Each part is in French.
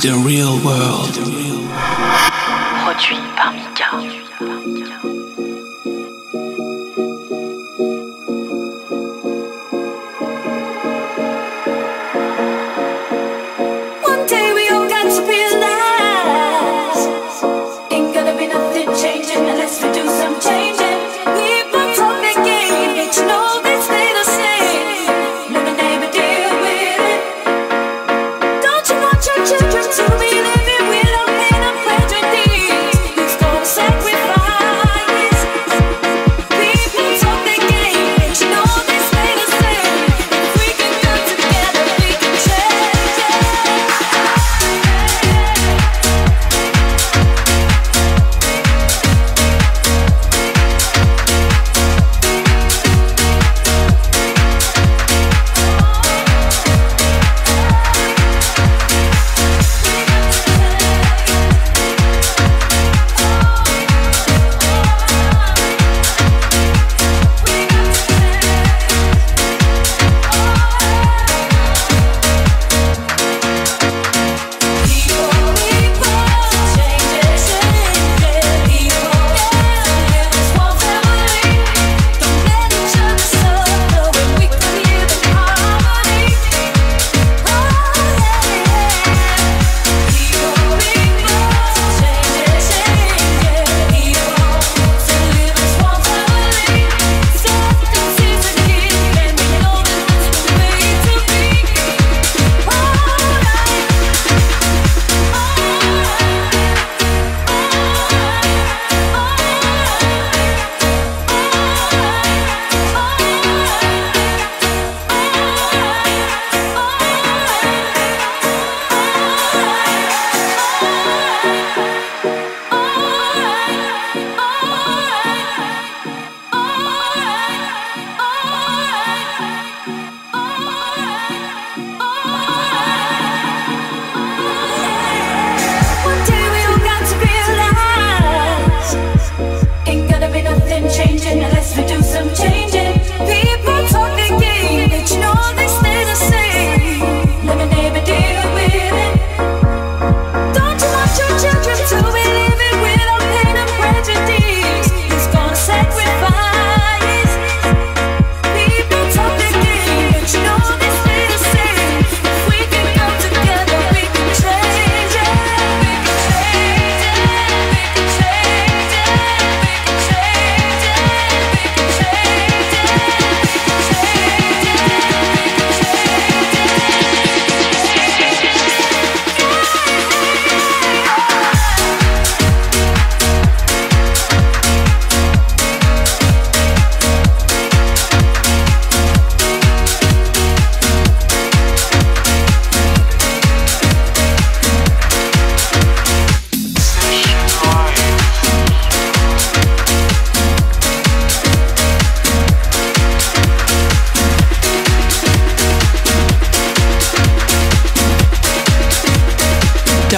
to the real world. Produit par Mika.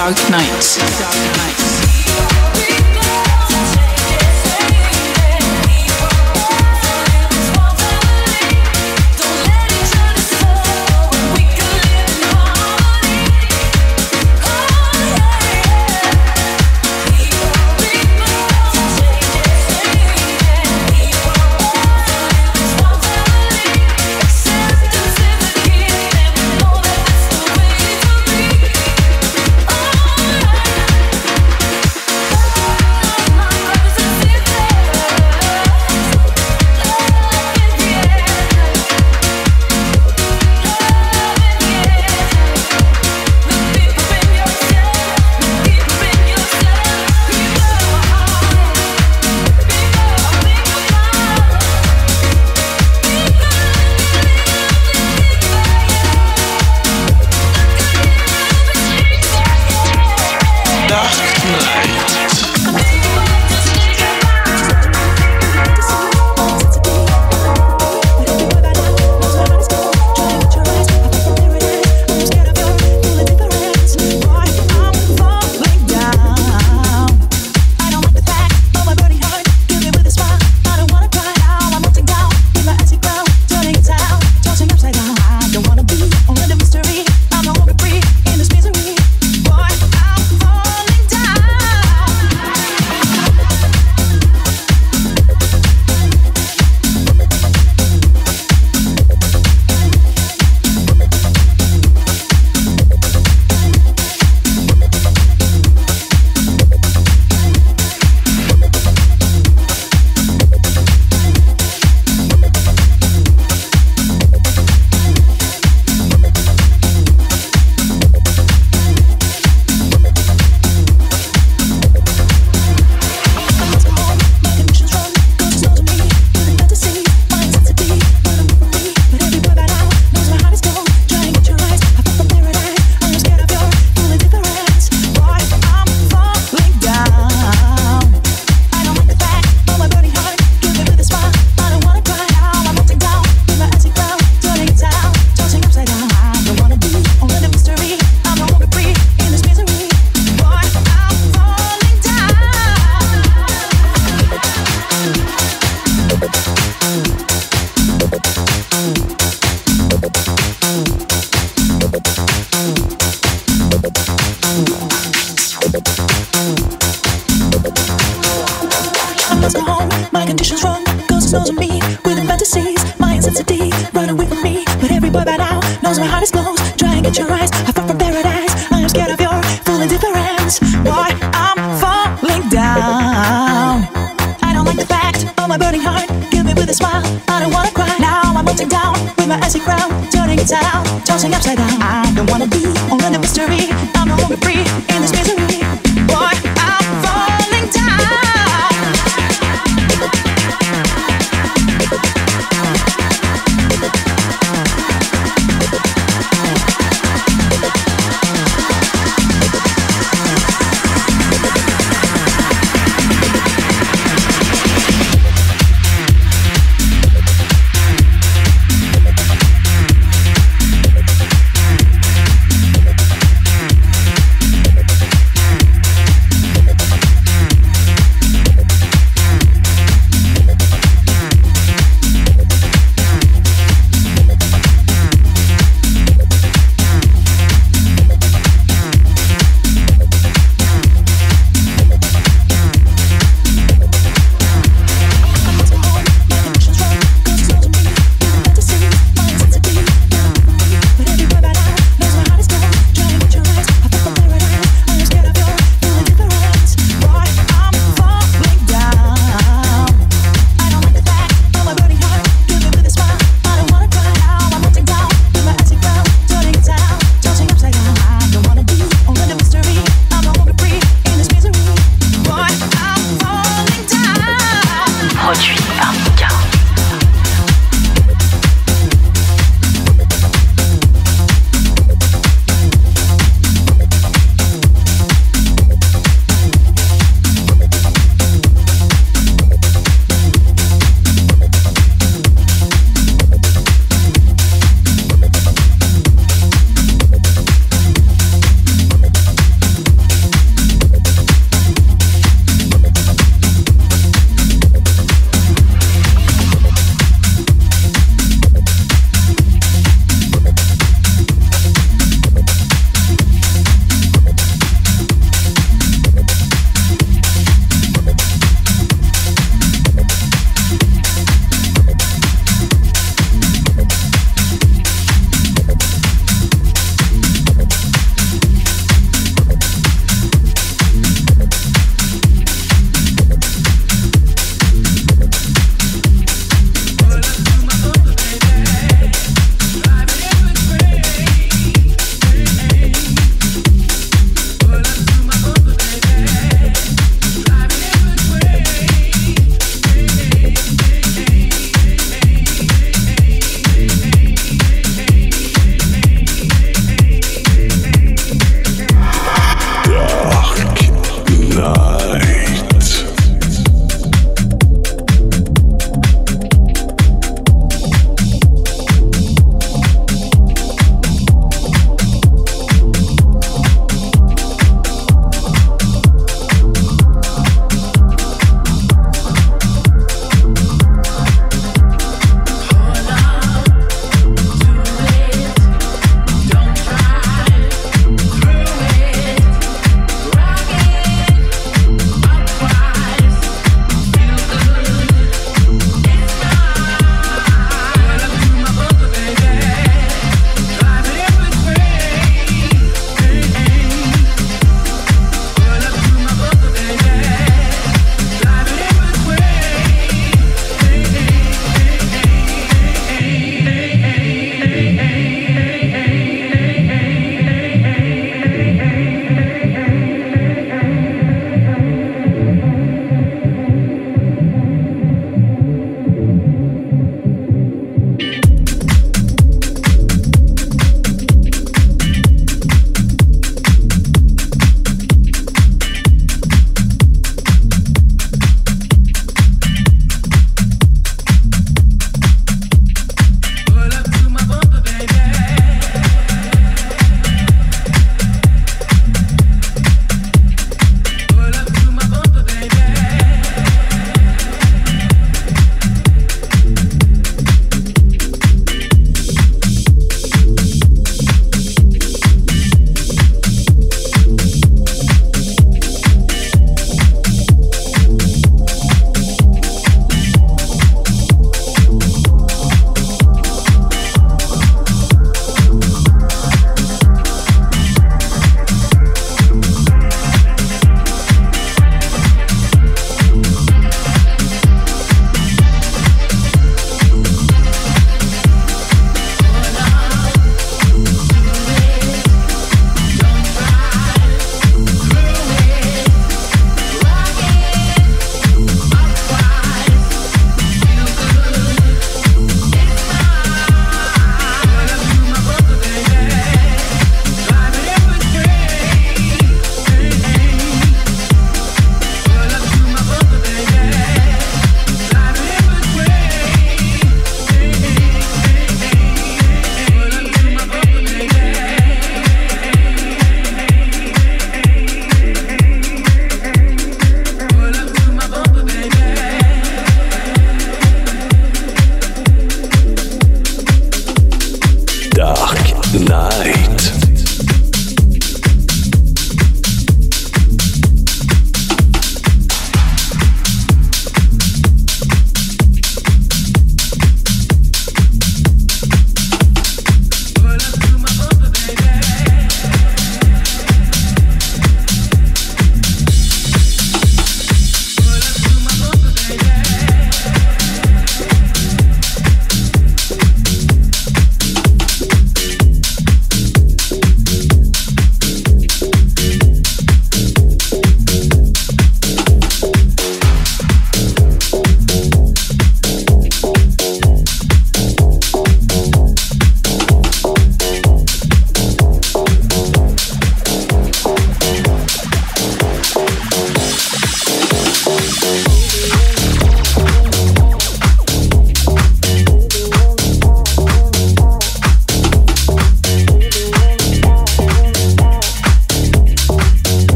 dark nights. Dark.